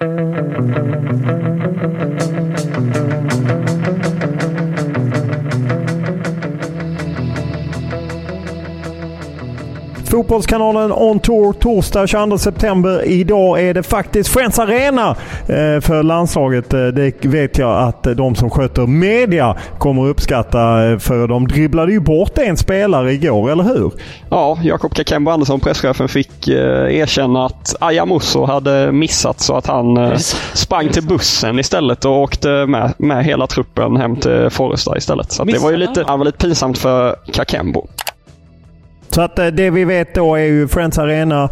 Thank you. Fotbollskanalen On Tour torsdag 22 september. Idag är det faktiskt Friends Arena eh, för landslaget. Eh, Det vet jag att eh, de som sköter media kommer att uppskatta för de dribblade ju bort en spelare igår, eller hur? Ja, Jakob Kakembo Andersson, presschefen, fick erkänna att Ayamuso hade missat så att han sprang till bussen istället och åkte med, med hela truppen hem till Forresta istället. Så att det var ju lite, ja, var lite pinsamt för Kakembo. Så att eh, det vi vet då är ju Friends Arena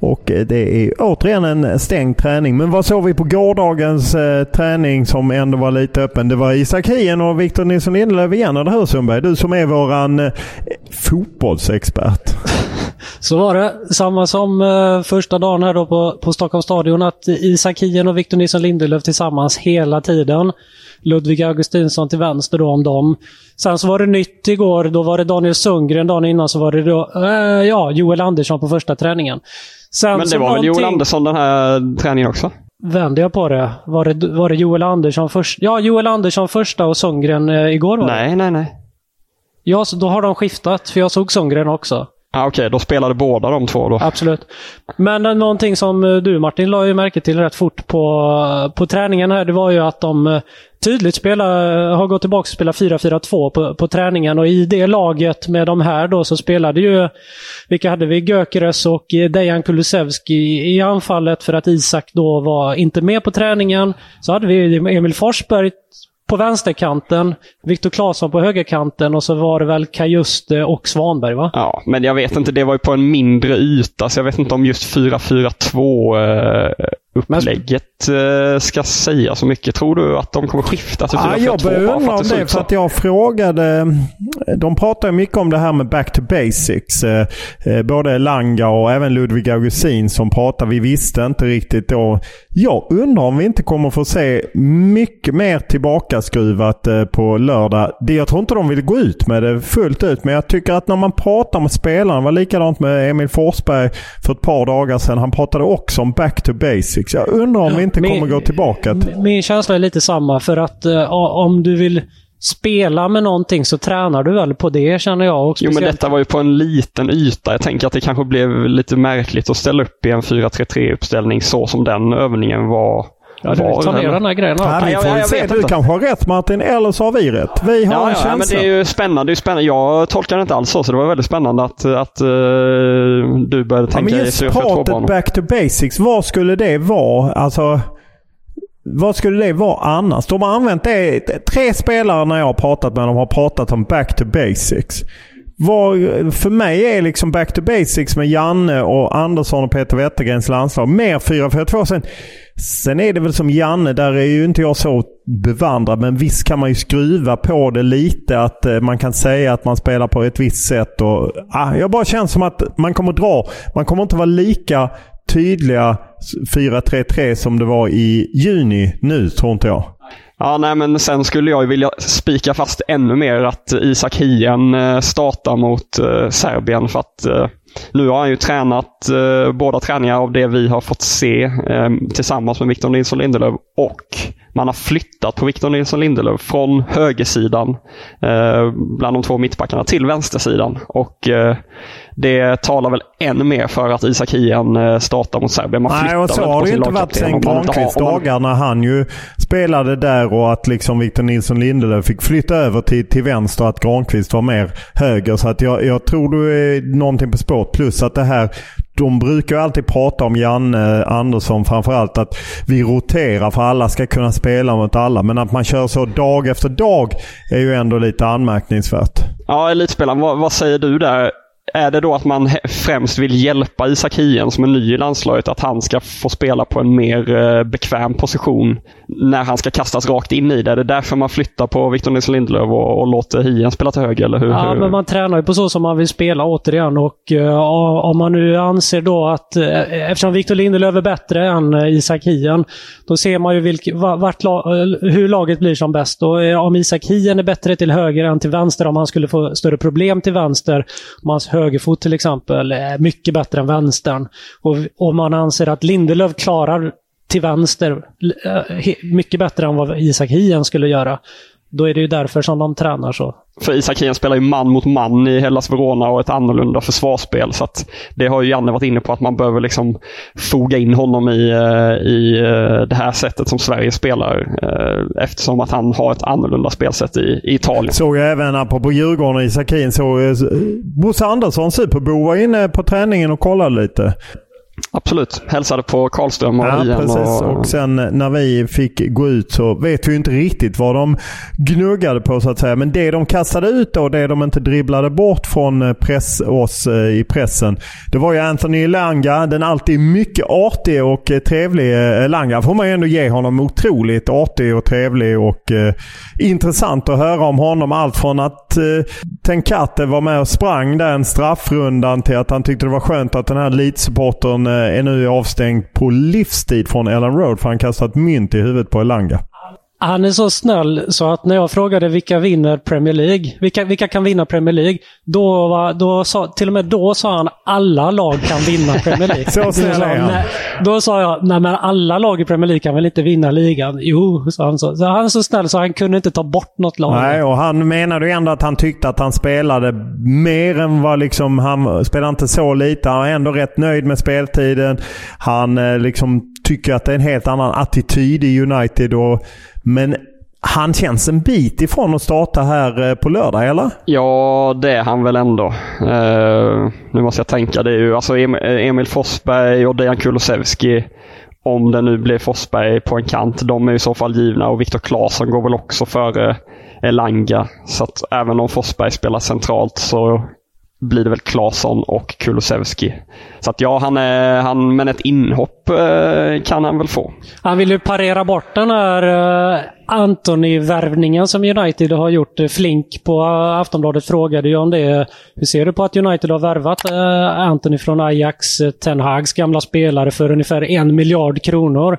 och eh, det är återigen en stängd träning. Men vad såg vi på gårdagens eh, träning som ändå var lite öppen? Det var Isak Hien och Victor Nilsson Lindelöf igen, eller hur Sundberg? Du som är våran eh, fotbollsexpert. Så var det. Samma som eh, första dagen här då på, på Stockholms stadion. Att Isak Hien och Victor Nilsson Lindelöf tillsammans hela tiden. Ludvig Augustinsson till vänster då om dem. Sen så var det nytt igår. Då var det Daniel Sundgren. Dagen innan så var det då, eh, ja, Joel Andersson på första träningen. Sen Men det var väl Joel någonting- Andersson den här träningen också? Vände jag på det? Var det, var det Joel Andersson först? Ja, Joel Andersson första och Sundgren eh, igår var det. Nej, nej, nej. Ja, då har de skiftat. För jag såg Sundgren också. Ah, Okej, då spelade båda de två då. Absolut. Men eh, någonting som eh, du Martin la ju märke till rätt fort på, eh, på träningen här, det var ju att de tydligt spelar, har gått tillbaka och spelat 4-4-2 på, på träningen och i det laget med de här då så spelade ju, vilka hade vi? Gökeres och Dejan Kulusevski i anfallet för att Isak då var inte med på träningen. Så hade vi Emil Forsberg på vänsterkanten, Viktor Claesson på högerkanten och så var det väl Kajuste och Svanberg va? Ja, men jag vet inte. Det var ju på en mindre yta, så jag vet inte om just 4-4-2 eh, upplägget eh, ska säga så mycket. Tror du att de kommer skifta till 4-4-2 Ja, jag börjar undra om det för att jag frågade. De pratar mycket om det här med back to basics. Eh, eh, Både Langa och även Ludvig Augustin som pratar. Vi visste inte riktigt då. Jag undrar om vi inte kommer få se mycket mer tillbakaskruvat på lördag. Det, jag tror inte de vill gå ut med det fullt ut. Men jag tycker att när man pratar med spelarna. Det var likadant med Emil Forsberg för ett par dagar sedan. Han pratade också om back to basics. Jag undrar om vi inte Men- kommer gå tillbaka. till- Min känsla är lite samma för att eh, om du vill spela med någonting så tränar du väl på det känner jag. Och Jo, men detta var ju på en liten yta. Jag tänker att det kanske blev lite märkligt att ställa upp i en 4-3-3-uppställning så som den övningen var. Ja, du vill ta ner den här grejen. Ja, Ja, vi jag- får jag väl se. vet Du inte. kanske har rätt Martin, eller så har vi rätt. Vi har Ja, en ja, ja, men det är ju spännande. Det är spännande. Jag tolkar det inte alls så, så det var väldigt spännande att, att eh, du började Ja, tänka men i just 4-4-2-banor. pratet back to basics, vad skulle det vara? Alltså, vad skulle det vara annars? De har använt det. Tre spelare när jag har pratat med dem har pratat om back to basics. Vad, för mig är liksom back to basics med Janne och Andersson och Peter Wettergrens landslag mer 4-4-2. Sen, Sen är det väl som Janne, där är ju inte jag så bevandrad. Men visst kan man ju skruva på det lite. Att eh, man kan säga att man spelar på ett visst sätt. Och, ah, jag bara känner som att man kommer dra. Man kommer inte vara lika tydliga 4-3-3 som det var i juni nu, tror inte jag. Ja, nej, men sen skulle jag vilja spika fast ännu mer att Isak Hien eh, startar mot eh, Serbien. För att nu har han ju tränat eh, båda träningar av det vi har fått se eh, tillsammans med Victor Nilsson Lindelöf och man har flyttat på Victor Nilsson Lindelöf från högersidan eh, bland de två mittbackarna till vänstersidan. Och eh, det talar väl ännu mer för att Isak Hien eh, startar mot Serbien. Man Nej, och så har det inte varit sen Granqvists dagar när han ju spelade där och att liksom Victor Nilsson Lindelöf fick flytta över till, till vänster och att Granqvist var mer höger. Så att jag, jag tror du är någonting på spåret. Plus att det här de brukar alltid prata om Janne Andersson framförallt att vi roterar för alla ska kunna spela mot alla. Men att man kör så dag efter dag är ju ändå lite anmärkningsvärt. Ja, elitspelaren, vad, vad säger du där? Är det då att man främst vill hjälpa Isak Hien som är ny i landslaget att han ska få spela på en mer eh, bekväm position när han ska kastas rakt in i det? Är det därför man flyttar på Victor Nilsson Lindelöf och, och låter Hien spela till höger? Eller hur? Ja, men man tränar ju på så som man vill spela återigen och uh, om man nu anser då att uh, eftersom Victor Lindelöf är bättre än uh, Isak Hien, då ser man ju vilk, vart hur laget blir som bäst. Och, om Isak Hien är bättre till höger än till vänster, om han skulle få större problem till vänster, om hans högerfot till exempel är mycket bättre än vänstern. Och om man anser att Lindelöf klarar till vänster mycket bättre än vad Isak Hien skulle göra. Då är det ju därför som de tränar så. För Isak Hien spelar ju man mot man i Hellas Verona och ett annorlunda försvarsspel. Så det har ju Janne varit inne på att man behöver liksom foga in honom i, eh, i eh, det här sättet som Sverige spelar. Eh, eftersom att han har ett annorlunda spelsätt i, i Italien. Såg jag även apropå Djurgården och Isak Hien, så Bosse Andersson, Superbo, var inne på träningen och kollade lite. Absolut. Hälsade på Karlström och ja, Ian. Precis. Och... och sen när vi fick gå ut så vet vi inte riktigt vad de gnuggade på så att säga. Men det de kastade ut då, det de inte dribblade bort från press, oss eh, i pressen. Det var ju Anthony Elanga, den alltid mycket artig och trevlig Elanga. Får man ju ändå ge honom otroligt artig och trevlig och eh, intressant att höra om honom. Allt från att eh, Tenkate var med och sprang den straffrundan till att han tyckte det var skönt att den här Eh, Eh, är nu avstängd på livstid från Ellen Road för han kastat mynt i huvudet på Elanga. Han är så snäll så att när jag frågade vilka vinner Premier League, vilka, vilka kan vinna Premier League, då, var, då sa, till och med då sa han alla lag kan vinna Premier League. så snäll är han. Då sa jag, nej men alla lag i Premier League kan väl inte vinna ligan? Jo, sa han så. så han är så snäll så han kunde inte ta bort något lag. Nej, och han menade ju ändå att han tyckte att han spelade mer än vad liksom, han spelade inte så lite. Han var ändå rätt nöjd med speltiden. Han eh, liksom tycker att det är en helt annan attityd i United. Och men han känns en bit ifrån att starta här eh, på lördag, eller? Ja, det är han väl ändå. Uh, nu måste jag tänka. Det är ju alltså eh, Emil Forsberg och Dejan Kulusevski. Om det nu blir Forsberg på en kant. De är i så fall givna och Viktor Claesson går väl också före Elanga. Så att även om Forsberg spelar centralt så blir det väl Claesson och Kulusevski. Så att ja, han är, han, men ett inhopp eh, kan han väl få. Han vill ju parera bort den här eh, Antoni-värvningen som United har gjort. Eh, Flink på Aftonbladet frågade ju om det. Hur ser du på att United har värvat Antoni Anthony från Ajax, Ten Hags gamla spelare, för ungefär en miljard kronor?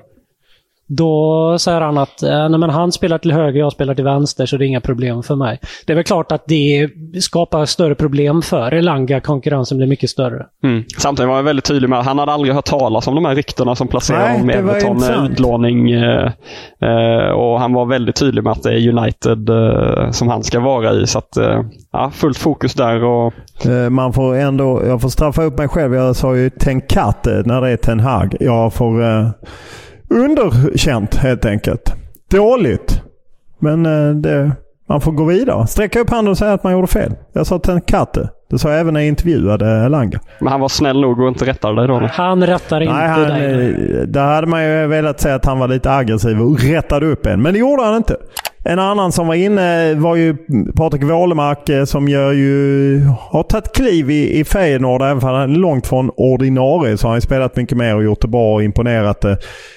Då säger han att eh, nej, men han spelar till höger, jag spelar till vänster, så det är inga problem för mig. Det är väl klart att det skapar större problem för Elanga. Konkurrensen blir mycket större. Mm. Samtidigt var han väldigt tydlig med att han hade aldrig hört talas om de här ryktena som placerar i Everton med utlåning. Eh, eh, och han var väldigt tydlig med att det är United eh, som han ska vara i. Så att, eh, ja, fullt fokus där. Och... Eh, man får ändå, jag får straffa upp mig själv. Jag sa ju Tenkate när det är Ten Hag. Jag får underkänt helt enkelt. Dåligt. Men eh, det, man får gå vidare. Sträcka upp handen och säga att man gjorde fel. Jag sa till en katte. Det sa jag även när jag intervjuade Elanga. Men han var snäll nog och inte rättade dig då? Han rättar inte Nej, han, dig. Eh, där hade man ju velat säga att han var lite aggressiv och rättade upp en. Men det gjorde han inte. En annan som var inne var ju Patrik Wålemark eh, som gör ju, har tagit kliv i, i Feyenoord. Även om han är långt från ordinarie så har han spelat mycket mer och gjort det bra och imponerat. Eh.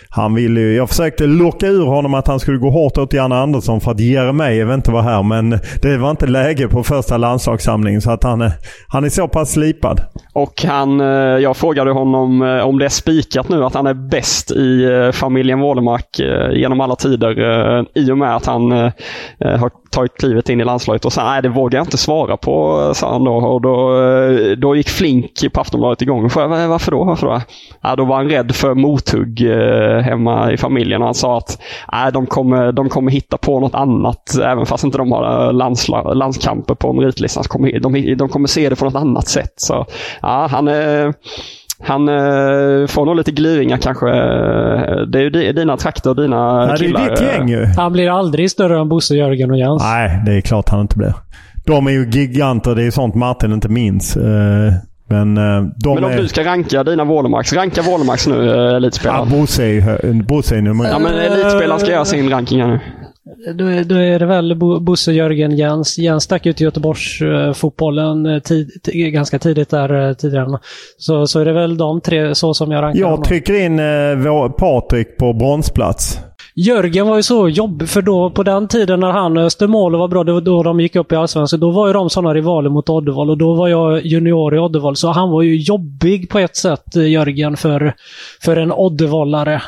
Han ville ju, jag försökte locka ur honom att han skulle gå hårt åt Janne Andersson för att Jeremejeff inte var här. Men det var inte läge på första landslagssamlingen så att han, är, han är så pass slipad. Och han, jag frågade honom om det är spikat nu att han är bäst i familjen Wålemark genom alla tider i och med att han Eh, eh, har tagit klivet in i landslaget. Och sen, nej det vågar jag inte svara på, sa han då. Och då, eh, då gick Flink på Aftonbladet igång. Varför då? Varför då? Ja, då var han rädd för mothugg hemma i familjen och han sa att nej, de, kommer, de kommer hitta på något annat. Även fast inte de har landsla, landskamper på meritlistan. Så kommer, de, de kommer se det på något annat sätt. Så ja, han är han eh, får nog lite gliringar kanske. Det är ju dina trakter och dina Nej, killar. Det är ditt gäng ju. Han blir aldrig större än Bosse, Jörgen och Jens. Nej, det är klart han inte blir. De är ju giganter. Det är sånt Martin inte minns. Eh, men, eh, de Men om är... du ska ranka dina Wålemarks. Ranka Wålemarks nu, elitspelaren. Ja, Bosse är, är nummer Ja, men elitspelaren ska göra sin ranking här nu. Då, då är det väl Bosse, Jörgen, Jens. Jens stack ut i Göteborgsfotbollen eh, tid, ganska tidigt där eh, tidigare. Så, så är det väl de tre så som jag rankar Jag trycker in eh, Patrik på bronsplats. Jörgen var ju så jobbig, för då på den tiden när han Östermål var bra, det var då de gick upp i Allsvenskan, då var ju de sådana rivaler mot Oddevall och då var jag junior i Oddevall. Så han var ju jobbig på ett sätt, Jörgen, för, för en Oddevallare.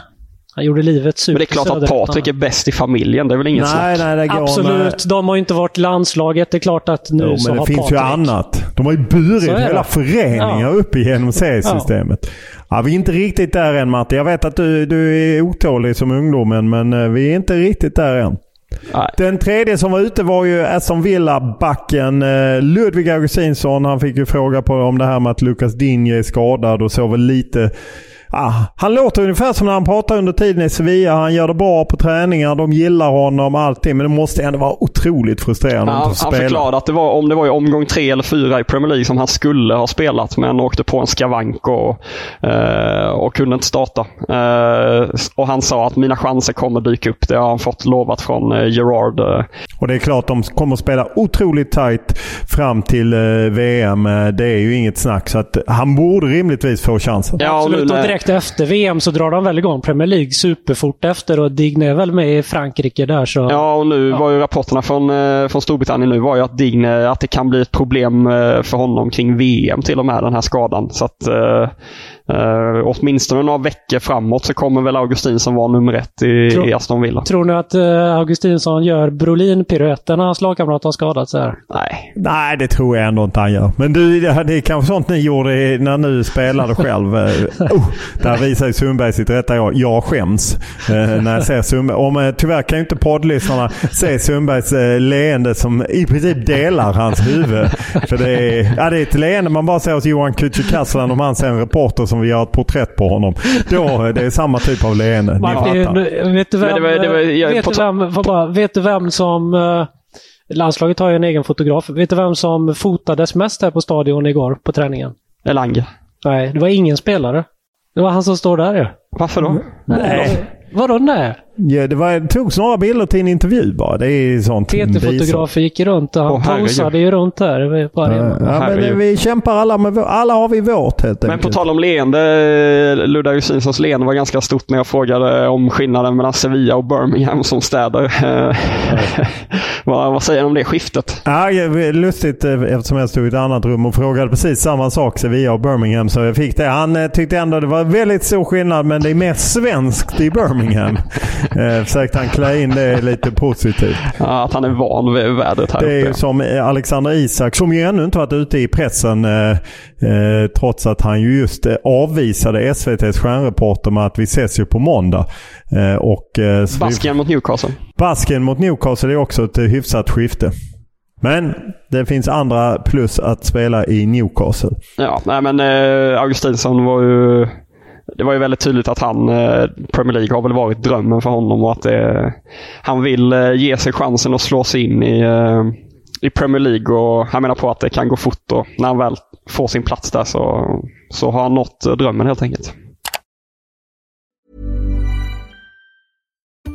Han gjorde livet surt Men det är klart att Patrik är bäst i familjen. Det är väl inget nej, snack? Nej, Absolut. Med... De har ju inte varit landslaget. Det är klart att nu jo, så men har det finns Patrik... ju annat. De har ju burit hela föreningar ja. upp igenom seriesystemet. Ja. ja. vi är inte riktigt där än Matte. Jag vet att du, du är otålig som ungdomen, men eh, vi är inte riktigt där än. Nej. Den tredje som var ute var ju Aston Villa-backen eh, Ludvig Augustinsson. Han fick ju fråga på om det här med att Lucas Digne är skadad och så väl lite Ah, han låter ungefär som när han pratar under tiden i Sevilla. Han gör det bra på träningar, de gillar honom och allting. Men det måste ändå vara otroligt frustrerande ja, att Han spela. förklarade att det var, om det var i omgång tre eller fyra i Premier League som han skulle ha spelat, men åkte på en skavank och, eh, och kunde inte starta. Eh, och han sa att mina chanser kommer dyka upp. Det har han fått lovat från eh, Gerard. Eh. Och det är klart, de kommer att spela otroligt tight fram till eh, VM. Det är ju inget snack. Så att han borde rimligtvis få chansen. Ja, Absolut. Och direkt efter VM så drar de väl igång Premier League superfort efter och Digne är väl med i Frankrike där. Så... Ja, och nu ja. var ju rapporterna från, eh, från Storbritannien nu var ju att Digne, att det kan bli ett problem eh, för honom kring VM till och med, den här skadan. Så att eh, Uh, åtminstone några veckor framåt så kommer väl Augustinsson vara nummer ett i, tror, i Aston Villa. Tror ni att uh, Augustinsson gör Brolin-piruetten när hans lagkamrat har skadats? Här? Nej. Nej, det tror jag ändå inte han gör. Men du, det, det är kanske sånt ni gjorde när ni spelade själv. uh, där visar Sundberg sitt rätta jag. Jag skäms uh, när jag ser Sundberg. Om, uh, tyvärr kan ju inte poddlyssnarna se Sundbergs uh, leende som i princip delar hans huvud. För det är, ja, det är ett leende man bara ser hos Johan Kücükaslan om han ser en reporter som vi gör ett porträtt på honom. Då, det är samma typ av leende. Martin, vet du vem, det var, det var, jag, vet, du vem, bara, vet du vem som... Uh, landslaget har ju en egen fotograf. Vet du vem som fotades mest här på stadion igår på träningen? Elanga. Nej, det var ingen spelare. Det var han som står där ju. Varför då? Nej. Vadå nej? Ja, det, var, togs några bilder till en intervju bara. Det är sånt. PT-fotografer gick runt och han oh, posade ju runt där. Bara ja, ja, men vi kämpar alla med Alla har vi vårt helt enkelt. Men på tal om leende. Ludde Augustinsons leende var ganska stort när jag frågade om skillnaden mellan Sevilla och Birmingham som städer. vad, vad säger du om det skiftet? Ja, lustigt eh, eftersom jag stod i ett annat rum och frågade precis samma sak. Sevilla och Birmingham. Så jag fick det. Han eh, tyckte ändå det var väldigt stor skillnad men det är mer svenskt i Birmingham. eh, försökte han klä in det lite positivt. Ja, att han är van vid vädret här Det är ju som Alexander Isak som ju ännu inte varit ute i pressen eh, eh, trots att han ju just eh, avvisade SVTs stjärnreporter med att vi ses ju på måndag. Eh, och, eh, Basken vi... mot Newcastle. Basken mot Newcastle är också ett hyfsat skifte. Men det finns andra plus att spela i Newcastle. Ja, nej men eh, Augustinsson var ju det var ju väldigt tydligt att han, eh, Premier League har väl varit drömmen för honom och att det, han vill eh, ge sig chansen att slå sig in i, eh, i Premier League och han menar på att det kan gå fort och när han väl får sin plats där så, så har han nått drömmen helt enkelt.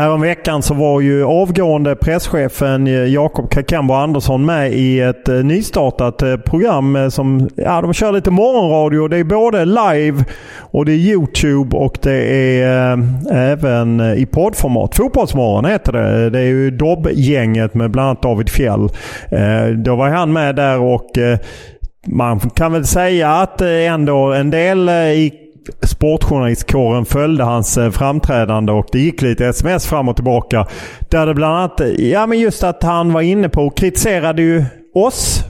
Häromveckan så var ju avgående presschefen eh, Jakob Kakembo Andersson med i ett eh, nystartat eh, program som, ja de kör lite morgonradio. Det är både live och det är YouTube och det är även i poddformat. Fotbollsmorgon heter det. Det är ju Dobb-gänget med bland annat David Fjell. Då var han med där och man kan väl säga att ändå en del i sportjournalistkåren följde hans eh, framträdande och det gick lite sms fram och tillbaka. Där det bland annat, ja men just att han var inne på och kritiserade ju oss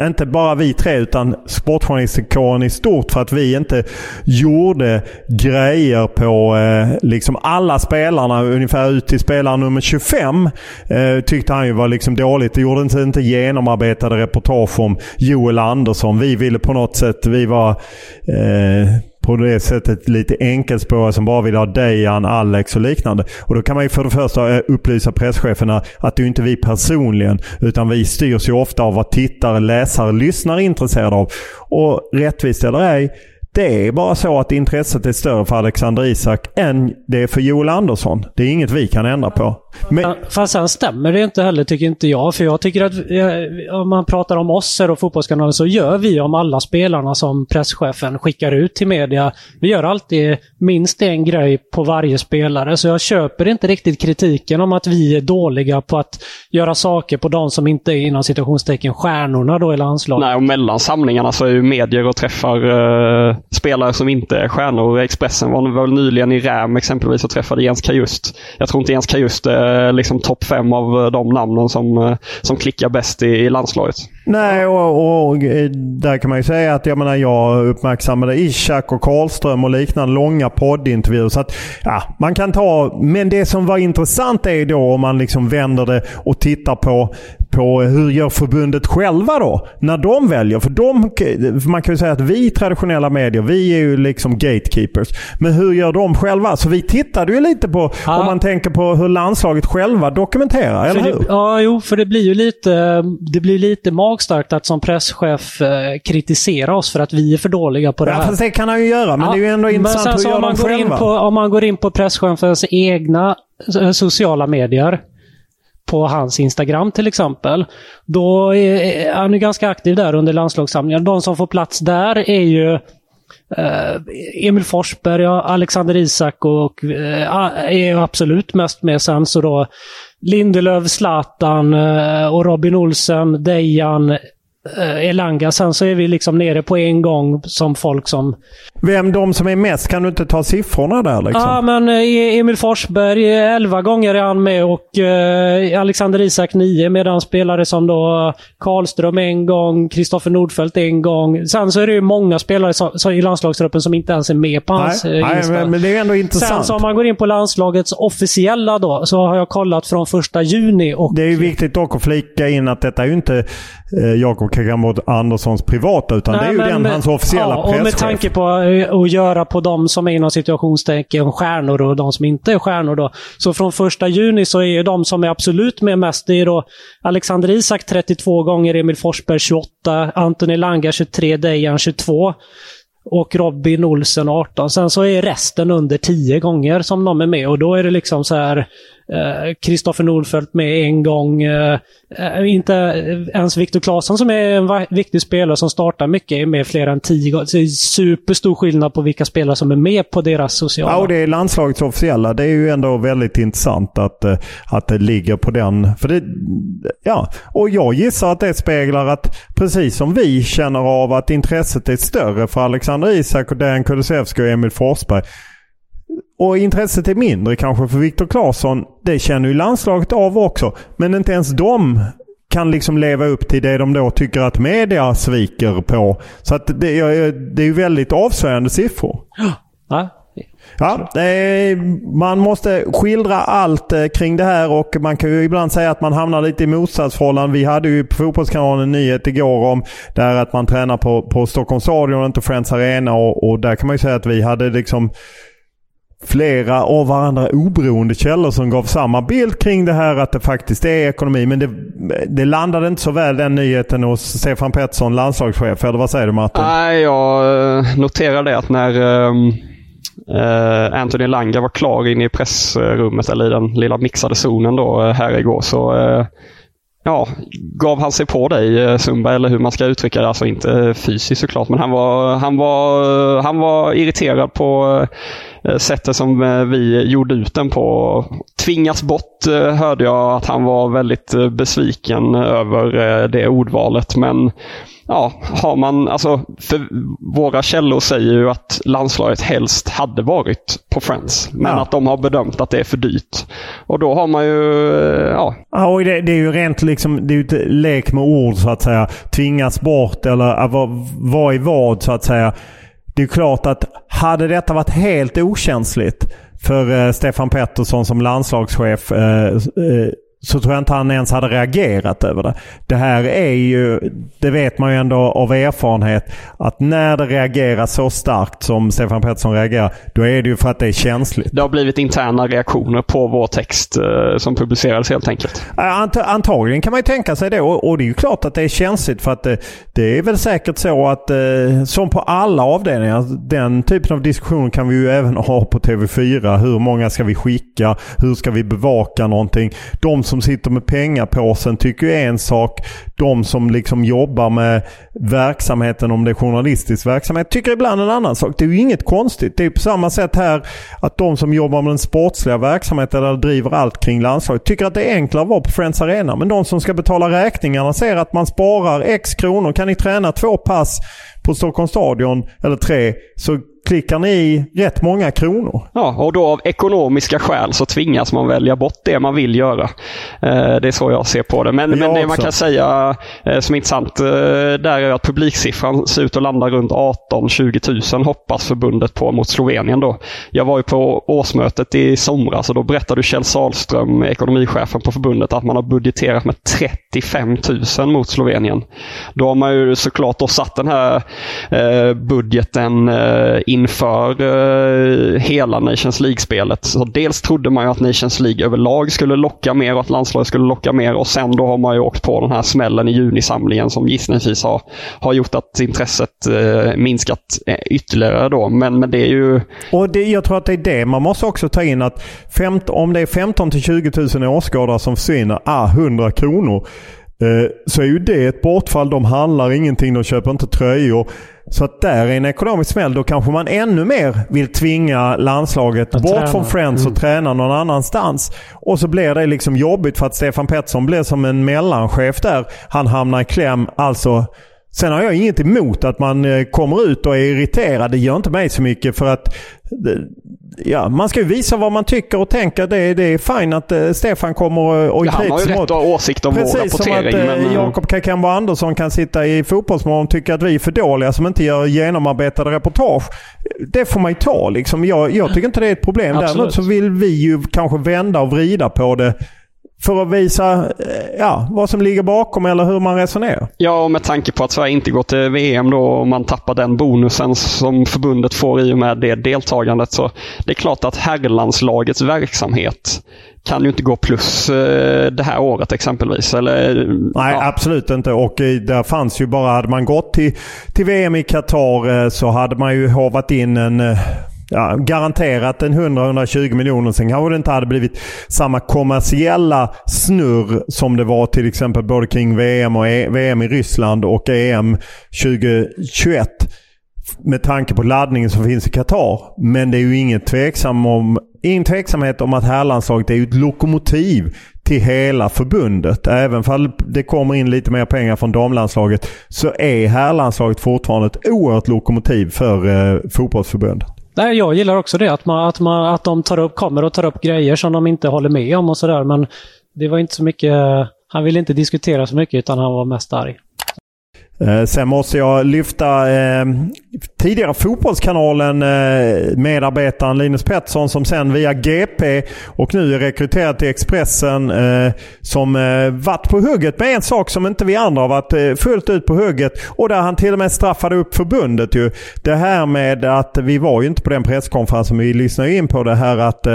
inte bara vi tre utan sportjournalistkåren i stort för att vi inte gjorde grejer på eh, liksom alla spelarna ungefär ut till spelare nummer 25. Eh, tyckte han ju var liksom dåligt. Det gjorde inte, inte genomarbetade reportage om Joel Andersson. Vi ville på något sätt, vi var eh, på det sättet lite enkelspåriga som bara vill ha Dejan, Alex och liknande. Och då kan man ju för det första eh, upplysa presscheferna att det är inte vi personligen utan vi styrs ju ofta av vad tittare, läsare, lyssnare är intresserade av. Och rättvist eller ej, det är bara så att intresset är större för Alexander Isak än det är för Joel Andersson. Det är inget vi kan ändra på. Men... Fast sen stämmer det inte heller tycker inte jag. För jag tycker att om man pratar om oss och Fotbollskanalen så gör vi om alla spelarna som presschefen skickar ut till media. Vi gör alltid minst en grej på varje spelare. Så jag köper inte riktigt kritiken om att vi är dåliga på att göra saker på de som inte är inom citationstecken stjärnorna då i landslaget. Nej, och mellan samlingarna så är ju medier och träffar uh, spelare som inte är stjärnor. Expressen var väl nyligen i Räm exempelvis och träffade Jens Kajust. Jag tror inte Jens Kajust är Eh, liksom topp fem av eh, de namnen som, eh, som klickar bäst i, i landslaget. Nej, och, och, där kan man ju säga att jag menar jag uppmärksammade Ishak och Karlström och liknande långa poddintervjuer. Så att, ja, man kan ta, men det som var intressant är då om man liksom vänder det och tittar på, på hur gör förbundet själva då? När de väljer. För de, man kan ju säga att vi traditionella medier, vi är ju liksom gatekeepers. Men hur gör de själva? Så vi tittade ju lite på, ja. om man tänker på hur landslaget själva dokumenterar, eller hur? Det, ja, jo, för det blir ju lite, det blir lite magstarkt att som presschef eh, kritisera oss för att vi är för dåliga på det ja, här. Fast det kan han ju göra, men ja, det är ju ändå intressant hur gör de själva? På, om man går in på presschefens egna eh, sociala medier på hans Instagram till exempel. Då är han är ganska aktiv där under landslagssamlingar. De som får plats där är ju eh, Emil Forsberg, Alexander Isak och är absolut mest med. Sen så då Lindelöf, Zlatan eh, och Robin Olsen, Dejan, Elanga. Sen så är vi liksom nere på en gång som folk som... Vem de som är mest? Kan du inte ta siffrorna där liksom? Ja, men eh, Emil Forsberg, 11 gånger är han med och eh, Alexander Isak 9 medan spelare som då Karlström en gång, Kristoffer Nordfeldt en gång. Sen så är det ju många spelare i landslagstruppen som inte ens är med på hans nej, nej men, men, det är ändå intressant. Sen så om man går in på landslagets officiella då, så har jag kollat från första juni. Och... Det är ju viktigt dock att flika in att detta är ju inte eh, Jakob Kakamba Anderssons privata utan Nej, det är ju men- den hans officiella ja, Och med presschef. tanke på eh, att göra på de som är inom situationstecken stjärnor och de som inte är stjärnor. Då. Så från första juni så är ju de som är absolut med mest, det är då Alexander Isak 32 gånger, Emil Forsberg 28, Antoni Langa 23, Dejan 22 och Robin Olsen 18. Sen så är resten under 10 gånger som de är med och då är det liksom så här eh, Kristoffer Nordfeldt med en gång. eh, eh inte ens Viktor Claesson som är en viktig spelare som startar mycket är med fler än tio gånger. Det är superstor skillnad på vilka spelare som är med på deras sociala. Ja, och det är landslagets officiella. Det är ju ändå väldigt intressant att, eh, att det ligger på den. För det, ja. Och jag gissar att det speglar att precis som vi känner av att intresset är större för Alexander Isak och Dejan Kulusevski och Emil Forsberg. Och intresset är mindre kanske för Viktor Claesson. Det känner ju landslaget av också. Men inte ens de kan liksom leva upp till det de då tycker att media sviker på. Så att det, är- det är ju väldigt avslöjande siffror. Ja. Ja, man måste skildra allt eh, kring det här och man kan ju ibland säga att man hamnar lite i motsatsförhållanden. Vi hade ju på Fotbollskanalen en nyhet igår om där att man tränar på, på Stockholms stadion och inte Friends Arena och, och där kan man ju säga att vi hade liksom flera av varandra oberoende källor som gav samma bild kring det här att det faktiskt är ekonomi. Men det, det landade inte så väl den nyheten hos Stefan Pettersson, landslagschef. Eller vad säger du Martin? Nej, jag eh, noterar det att när um... Uh, Anthony Langa var klar inne i pressrummet, eller i den lilla mixade zonen då, eh, här igår, så uh, ja, gav han sig på dig Sundberg, eller hur man ska uttrycka det. Alltså inte fysiskt såklart, men han var, han var, han var irriterad på sättet som eh, vi gjorde ut den på. Tvingas bort eh, hörde jag att han var väldigt eh, besviken över eh, det ordvalet. Men ja, har man, alltså, för våra källor säger ju att landslaget helst hade varit på Friends. Men Ja. att de har bedömt att det är för dyrt. Och då har man ju, eh, ja, Ja, och det, det är ju rent liksom, det är ju ett lek med ord så att säga. Tvingas bort eller vad, vad är vad så att säga. Det är ju klart att hade detta varit helt okänsligt för eh, Stefan Pettersson som landslagschef eh, eh, så tror jag inte han ens hade reagerat över det. Det här är ju, det vet man ju ändå av erfarenhet, att när det reagerar så starkt som Stefan Pettersson reagerar, då är det ju för att det är känsligt. det har blivit interna reaktioner på vår text eh, som publicerades helt enkelt. Ant antagligen kan man ju tänka sig det. Och, det är ju klart att det är känsligt för att det, det är väl säkert så att eh, som på alla avdelningar, den typen av diskussion kan vi ju även ha på TV4. Hur många ska vi skicka? Hur ska vi bevaka någonting? De som sitter med pengapåsen tycker ju en sak. De som liksom jobbar med verksamheten, om det är journalistisk verksamhet, tycker ibland en annan sak. Det är ju inget konstigt. Det är på samma sätt här att de som jobbar med den sportsliga verksamheten eller driver allt kring landslaget tycker att det är enklare att vara på Friends Arena. Men de som ska betala räkningarna ser att man sparar X kronor. Kan ni träna två pass på Stockholms stadion, eller tre, så klickar ni i rätt många kronor. Ja, och då av ekonomiska skäl så tvingas man välja bort det man vill göra. Eh, det är så jag ser på det. Men, men det man också. kan säga eh, som är intressant eh, där är att publiksiffran ser ut att landa runt 18-20 000 hoppas förbundet på mot Slovenien. Då. Jag var ju på årsmötet i somras och då berättade Kjell Sahlström, ekonomichefen på förbundet, att man har budgeterat med 35 000 mot Slovenien. Då har man ju såklart då satt den här budgeten eh, inför eh, hela Nations League-spelet. Så dels trodde man ju att Nations League överlag skulle locka mer och att landslaget skulle locka mer och sen då har man ju åkt på den här smällen i junisamlingen som gissningsvis har, har gjort att intresset eh, minskat eh, ytterligare då. Men, men det är ju... Och det, jag tror att det är det man måste också ta in att femt, om det är 15 till 20 000 åskådare som försvinner, ah, 100 kronor. Eh, så är ju det ett bortfall. De handlar ingenting, de köper inte tröjor. Så att där är en ekonomisk smäll. Då kanske man ännu mer vill tvinga landslaget Att bort träna. från Friends och träna någon annanstans. Och så blir det liksom jobbigt för att Stefan Pettersson blir som en mellanchef där. Han hamnar i kläm. Alltså Sen har jag inget emot att man eh, kommer ut och är irriterad. Det gör inte mig så mycket för att det- ja, man ska ju visa vad man tycker och tänker. Det, det är fint att eh, Stefan kommer och, och Ja, han har ju kritisk rätt att ha åsikt om vår Precis som att rapportering. eh, men, eh, Jakob Kakamba Andersson kan sitta i Fotbollsmorgon och tycka att vi är för dåliga som inte gör genomarbetade reportage. Det får man ju ta liksom. Jag, jag tycker inte det är ett problem. Absolut. Däremot så vill vi ju kanske vända och vrida på det för att visa eh, ja, vad som ligger bakom eller hur man resonerar. Ja, och med tanke på att Sverige inte går till VM då och man tappar den bonusen som förbundet får i och med det deltagandet. Så det är klart att herrlandslagets verksamhet kan ju inte gå plus eh, det här året exempelvis. Eller, Nej, ja. absolut inte. Och där fanns ju bara, hade man gått till, till VM i Qatar eh, så hade man ju hovat in en ja, garanterat en 100-120 miljoner. Sen kanske det inte hade blivit samma kommersiella snurr som det var till exempel både kring VM, och e VM i Ryssland och EM 2021 med tanke på laddningen som finns i Qatar. Men det är ju ingen, tveksam om, ingen tveksamhet om att herrlandslaget är ett lokomotiv till hela förbundet. Även om det kommer in lite mer pengar från damlandslaget så är herrlandslaget fortfarande ett oerhört lokomotiv för eh, fotbollsförbundet. Nej, jag gillar också det. Att, man, att, man, att de tar upp, kommer och tar upp grejer som de inte håller med om och sådär. Men det var inte så mycket... Han ville inte diskutera så mycket utan han var mest arg. Eh, sen måste jag lyfta eh, tidigare fotbollskanalen eh, medarbetaren Linus Pettersson som sen via GP och nu är rekryterad till Expressen eh, som eh, varit på hugget med en sak som inte vi andra har varit fullt ut på hugget och där han till och med straffade upp förbundet ju. Det här med att vi var ju inte på den presskonferensen vi lyssnade in på det här att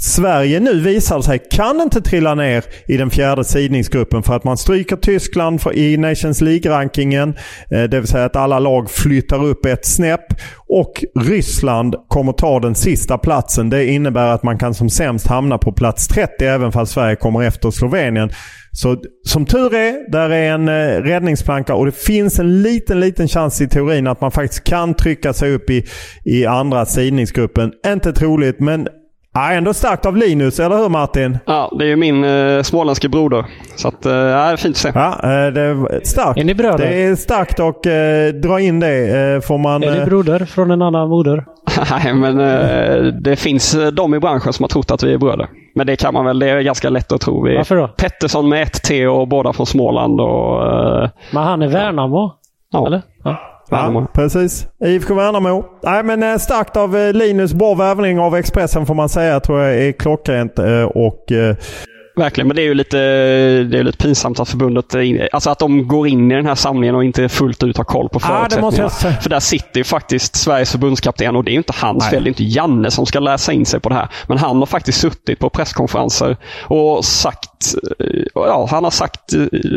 Sverige nu visar sig kan inte trilla ner i den fjärde sidningsgruppen för att man stryker Tyskland i Nations League-rankingen. Det vill säga att alla lag flyttar upp ett snäpp. Och Ryssland kommer ta den sista platsen. Det innebär att man kan som sämst hamna på plats 30 även fast Sverige kommer efter Slovenien. Så som tur är, där är en eh, räddningsplanka och det finns en liten, liten chans i teorin att man faktiskt kan trycka sig upp i, i andra sidningsgruppen. Inte troligt, men Ja, ändå starkt av Linus, eller hur Martin? Ja, det är ju min eh, småländske broder. Så att, eh, det är fint att se. Ja, eh, det är starkt. Är ni bröder? Det är starkt att eh, dra in det. Eh, får man, är ni eh, broder från en annan moder? Nej, men eh, det finns de i branschen som har trott att vi är bröder. Men det kan man väl. Det är ganska lätt att tro. Vi Varför då? Pettersson med ett T och båda från Småland. Och, men han är Värnamo? Ja. Eller? Ja. Ja, precis. IFK Värnamo. Nej, men eh, starkt av eh, Linus. Bra värvning av Expressen får man säga. tror jag är klockrent. eh, Och Verkligen, men det är ju lite, det är lite pinsamt att förbundet, alltså att de går in i den här samlingen och inte fullt ut har koll på förutsättningarna. Ah, För där sitter ju faktiskt Sveriges förbundskapten och det är ju inte hans Nej. fel. Det är inte Janne som ska läsa in sig på det här. Men han har faktiskt suttit på presskonferenser och sagt ja, han har sagt,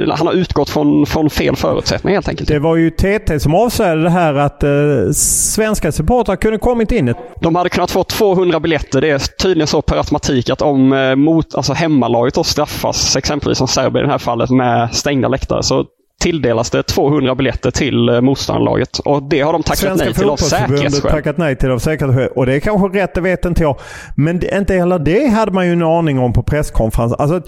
han har utgått från, från fel förutsättningar helt enkelt. Det var ju TT som avslöjade det här att eh, svenska supportrar kunde kommit in. De hade kunnat få 200 biljetter. Det är tydligen så per automatik att om eh, mot, alltså hemmalaget då straffas, exempelvis som Serbien i det här fallet, med stängda läktare så tilldelas det 200 biljetter till eh, motståndarlaget. Och det har de tackat Svenska nej till av säkerhetsskäl. tackat nej till av säkerhetsskäl. Och det är kanske rätt, det vet inte jag. Men inte heller det hade man ju en aning om på presskonferensen. Alltså,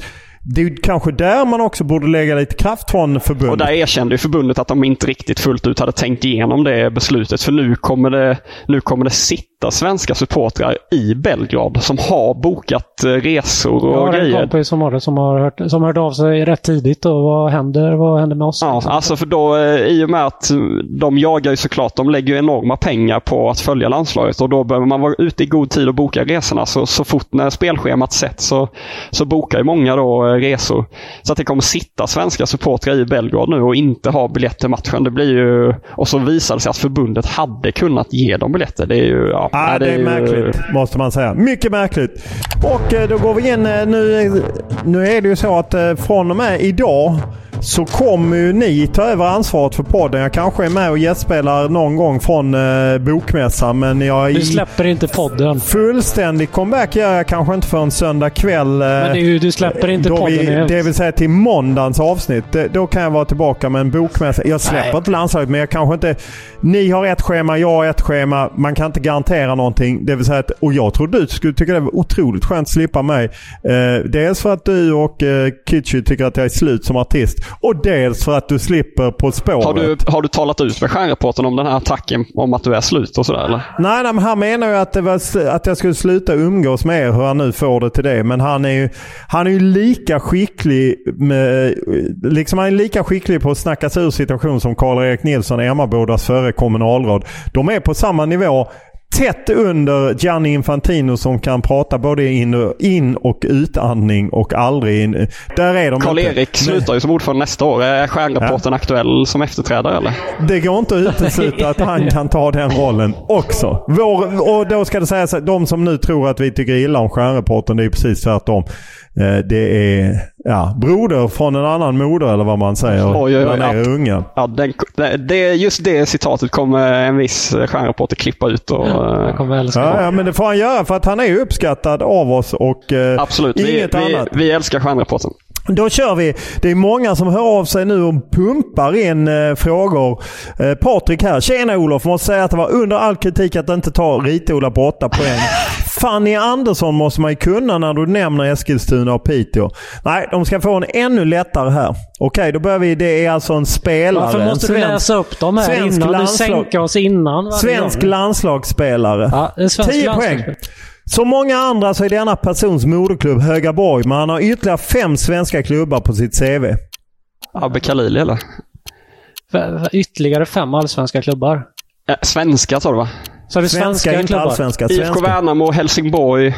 det är kanske där man också borde lägga lite kraft från förbundet. Och där erkände ju förbundet att de inte riktigt fullt ut hade tänkt igenom det beslutet. För nu kommer det, nu kommer det sitta svenska supportrar i Belgrad som har bokat eh, resor och grejer. Jag har en kompis som har det som har hört, som hört av sig rätt tidigt. Och vad händer, vad händer med oss? Ja, alltså för då eh, i och med att de jagar ju såklart, de lägger enorma pengar på att följa landslaget och då behöver man vara ute i god tid och boka resorna. Så, så fort när spelschemat sätts så, så bokar ju många då eh, resor. Så att det kommer sitta svenska supportrar i Belgrad nu och inte ha biljett till matchen. Det blir ju... Och så visade det sig att förbundet hade kunnat ge dem biljetter. Det är ju... Ja, ah, det, är, är märkligt ju... måste man säga. Mycket märkligt. Och eh, då går vi in nu. Nu är det ju så att eh, från och med idag så kommer ju ni ta över ansvaret för podden. Jag kanske är med och gästspelar någon gång från eh, Bokmässan. Men jag du släpper inte podden. Fullständig comeback gör jag kanske inte förrän söndag kväll. Eh, men ju, du släpper inte podden vi, Det vill säga till måndagens avsnitt. Det, då kan jag vara tillbaka med en bokmässa. Jag släpper Nej. inte landslaget men jag kanske inte... Ni har ett schema, jag har ett schema. Man kan inte garantera någonting. Det vill säga att, och jag tror du skulle tycka det var otroligt skönt att slippa mig. Eh, dels för att du och eh, Kitschy tycker att jag är slut som artist. Och dels för att du slipper På spåret. Har du, har du talat ut med stjärnreportern om den här attacken? Om att du är slut och sådär eller? Nej, nej men han menar ju att, det var, att jag skulle sluta umgås med er hur han nu får det till det. Men han är ju, han är ju lika skicklig med, liksom han är lika skicklig på att snacka sig ur situation som Karl-Erik Nilsson, Emmabodas före kommunalråd. De är på samma nivå tätt under Gianni Infantino som kan prata både in, in och utandning och aldrig in. Där är de Karl-Erik slutar ju som ordförande nästa år. Är stjärnrapporten aktuell som efterträdare eller? Det går inte att utesluta att han kan ta den rollen också. Vår, och då ska det sägas att de som nu tror att vi tycker illa om stjärnreporten, det är precis tvärtom. Eh, Det är ja, broder från en annan moder eller vad man säger. Oj, oj, oj, när ja. är ungen. Ja, den, det, just det citatet kommer en viss stjärnreporter klippa ut. Och, Jag kommer älska Ja, ja, men det får han göra för att han är uppskattad av oss och eh, Absolut, vi, inget vi, annat. vi älskar stjärnreporten. Då kör vi. Det är många som hör av sig nu och pumpar in eh, frågor. Eh, Patrik här. Tjena Olof. Måste säga att det var under all kritik att inte ta Ritola på åtta poäng. Fanny Andersson måste man ju kunna när du nämner Eskilstuna och Piteå. Nej, de ska få en ännu lättare här. Okej, då börjar vi. Det är alltså en spelare. Varför måste en du svensk- läsa upp dem här svensk innan? Du landslag- sänker oss innan. Svensk landslagsspelare. Ja, en svensk 10 poäng. Som många andra så är denna persons moderklubb Högaborg, men han har ytterligare fem svenska klubbar på sitt CV. Abbe Khalili eller? Ytterligare fem allsvenska klubbar. Eh, svenska tar du va? Så är det Svenska, svenska, inte klubbar. allsvenska. IFK Svenska. Värnamo, Helsingborg.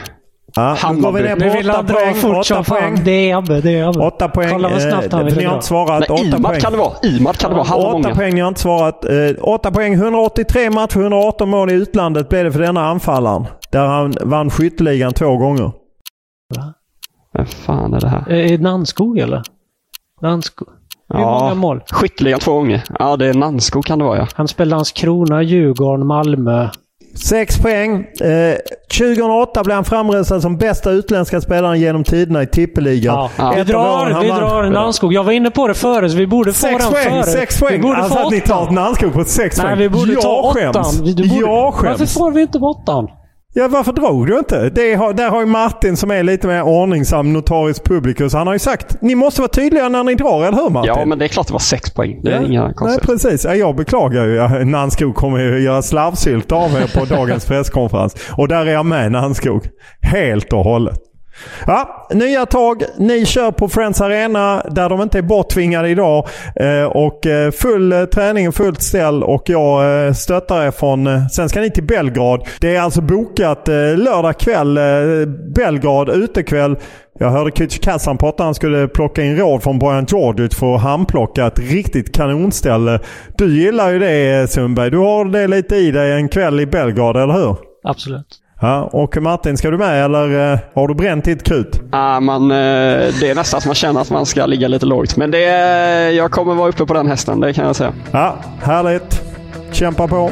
Ja, nu går vi ner Nu på vill han dra poäng. fort som fan. poäng. Det är Abbe, det är Abbe. Åtta poäng. Kolla vad snabbt han Eh, vill Ni har inte svarat. Nej, Åtta poäng. kan det vara. Imad kan det vara. Han Åtta många. poäng, ni har inte svarat. Eh, åtta poäng, 183 matcher, 118 mål i utlandet blev det för denna anfallaren. Där han vann skytteligan två gånger. Vem fan är det här? Eh, Är det Nannskog eller? Nannskog. Hur många mål? Skytteligan två gånger. Ja, det är Nanskog kan det vara ja. Han spelade Landskrona, Djurgården, Malmö. Sex poäng. Eh, 2008 blev han framröstad som bästa utländska spelaren genom tiderna i tippeligan. Ja. Vi av åren drar, vi drar Nannskog. Jag var inne på det före, så vi borde få Sex den poäng, före. sex Vi poäng. borde Alltså få att ni tar Nannskog på sex Nej, poäng. vi borde jag ta skäms. åttan. Du borde, Jag skäms. Varför får vi inte åttan? Ja, varför drog du inte? Det har, där har ju Martin som är lite mer ordningsam, notorisk publikus. Han har ju sagt ni måste vara tydliga när ni drar, eller hur Martin? Ja, men det är klart det var sex poäng. Det är Ja. inga Nej, precis. Ja, jag beklagar ju. Nannskog kommer ju göra slarvsylt av er på dagens presskonferens. Och där är jag med Nannskog. Helt och hållet. Ja, nya tag. Ni kör på Friends Arena där de inte är borttvingade idag. Eh, och eh, full eh, träning och fullt ställ och jag eh, stöttar er från... Eh, sen ska ni till Belgrad. Det är alltså bokat eh, lördag kväll. Belgrad utekväll. Jag hörde Kücükaslan prata han skulle plocka in råd från Bojan Djordjic för att handplocka ett riktigt kanonställe. Du gillar ju det Sundberg. Du har det lite i dig en kväll i Belgrad, eller hur? Absolut. Ja, och Martin, ska du med eller eh, har du bränt ditt krut? Ah, man, eh, det är nästan att man känner att man ska ligga lite lågt. Men det är, jag kommer vara uppe på den hästen, det kan jag säga. Ja, härligt. Kämpa på.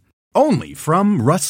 Only from Rust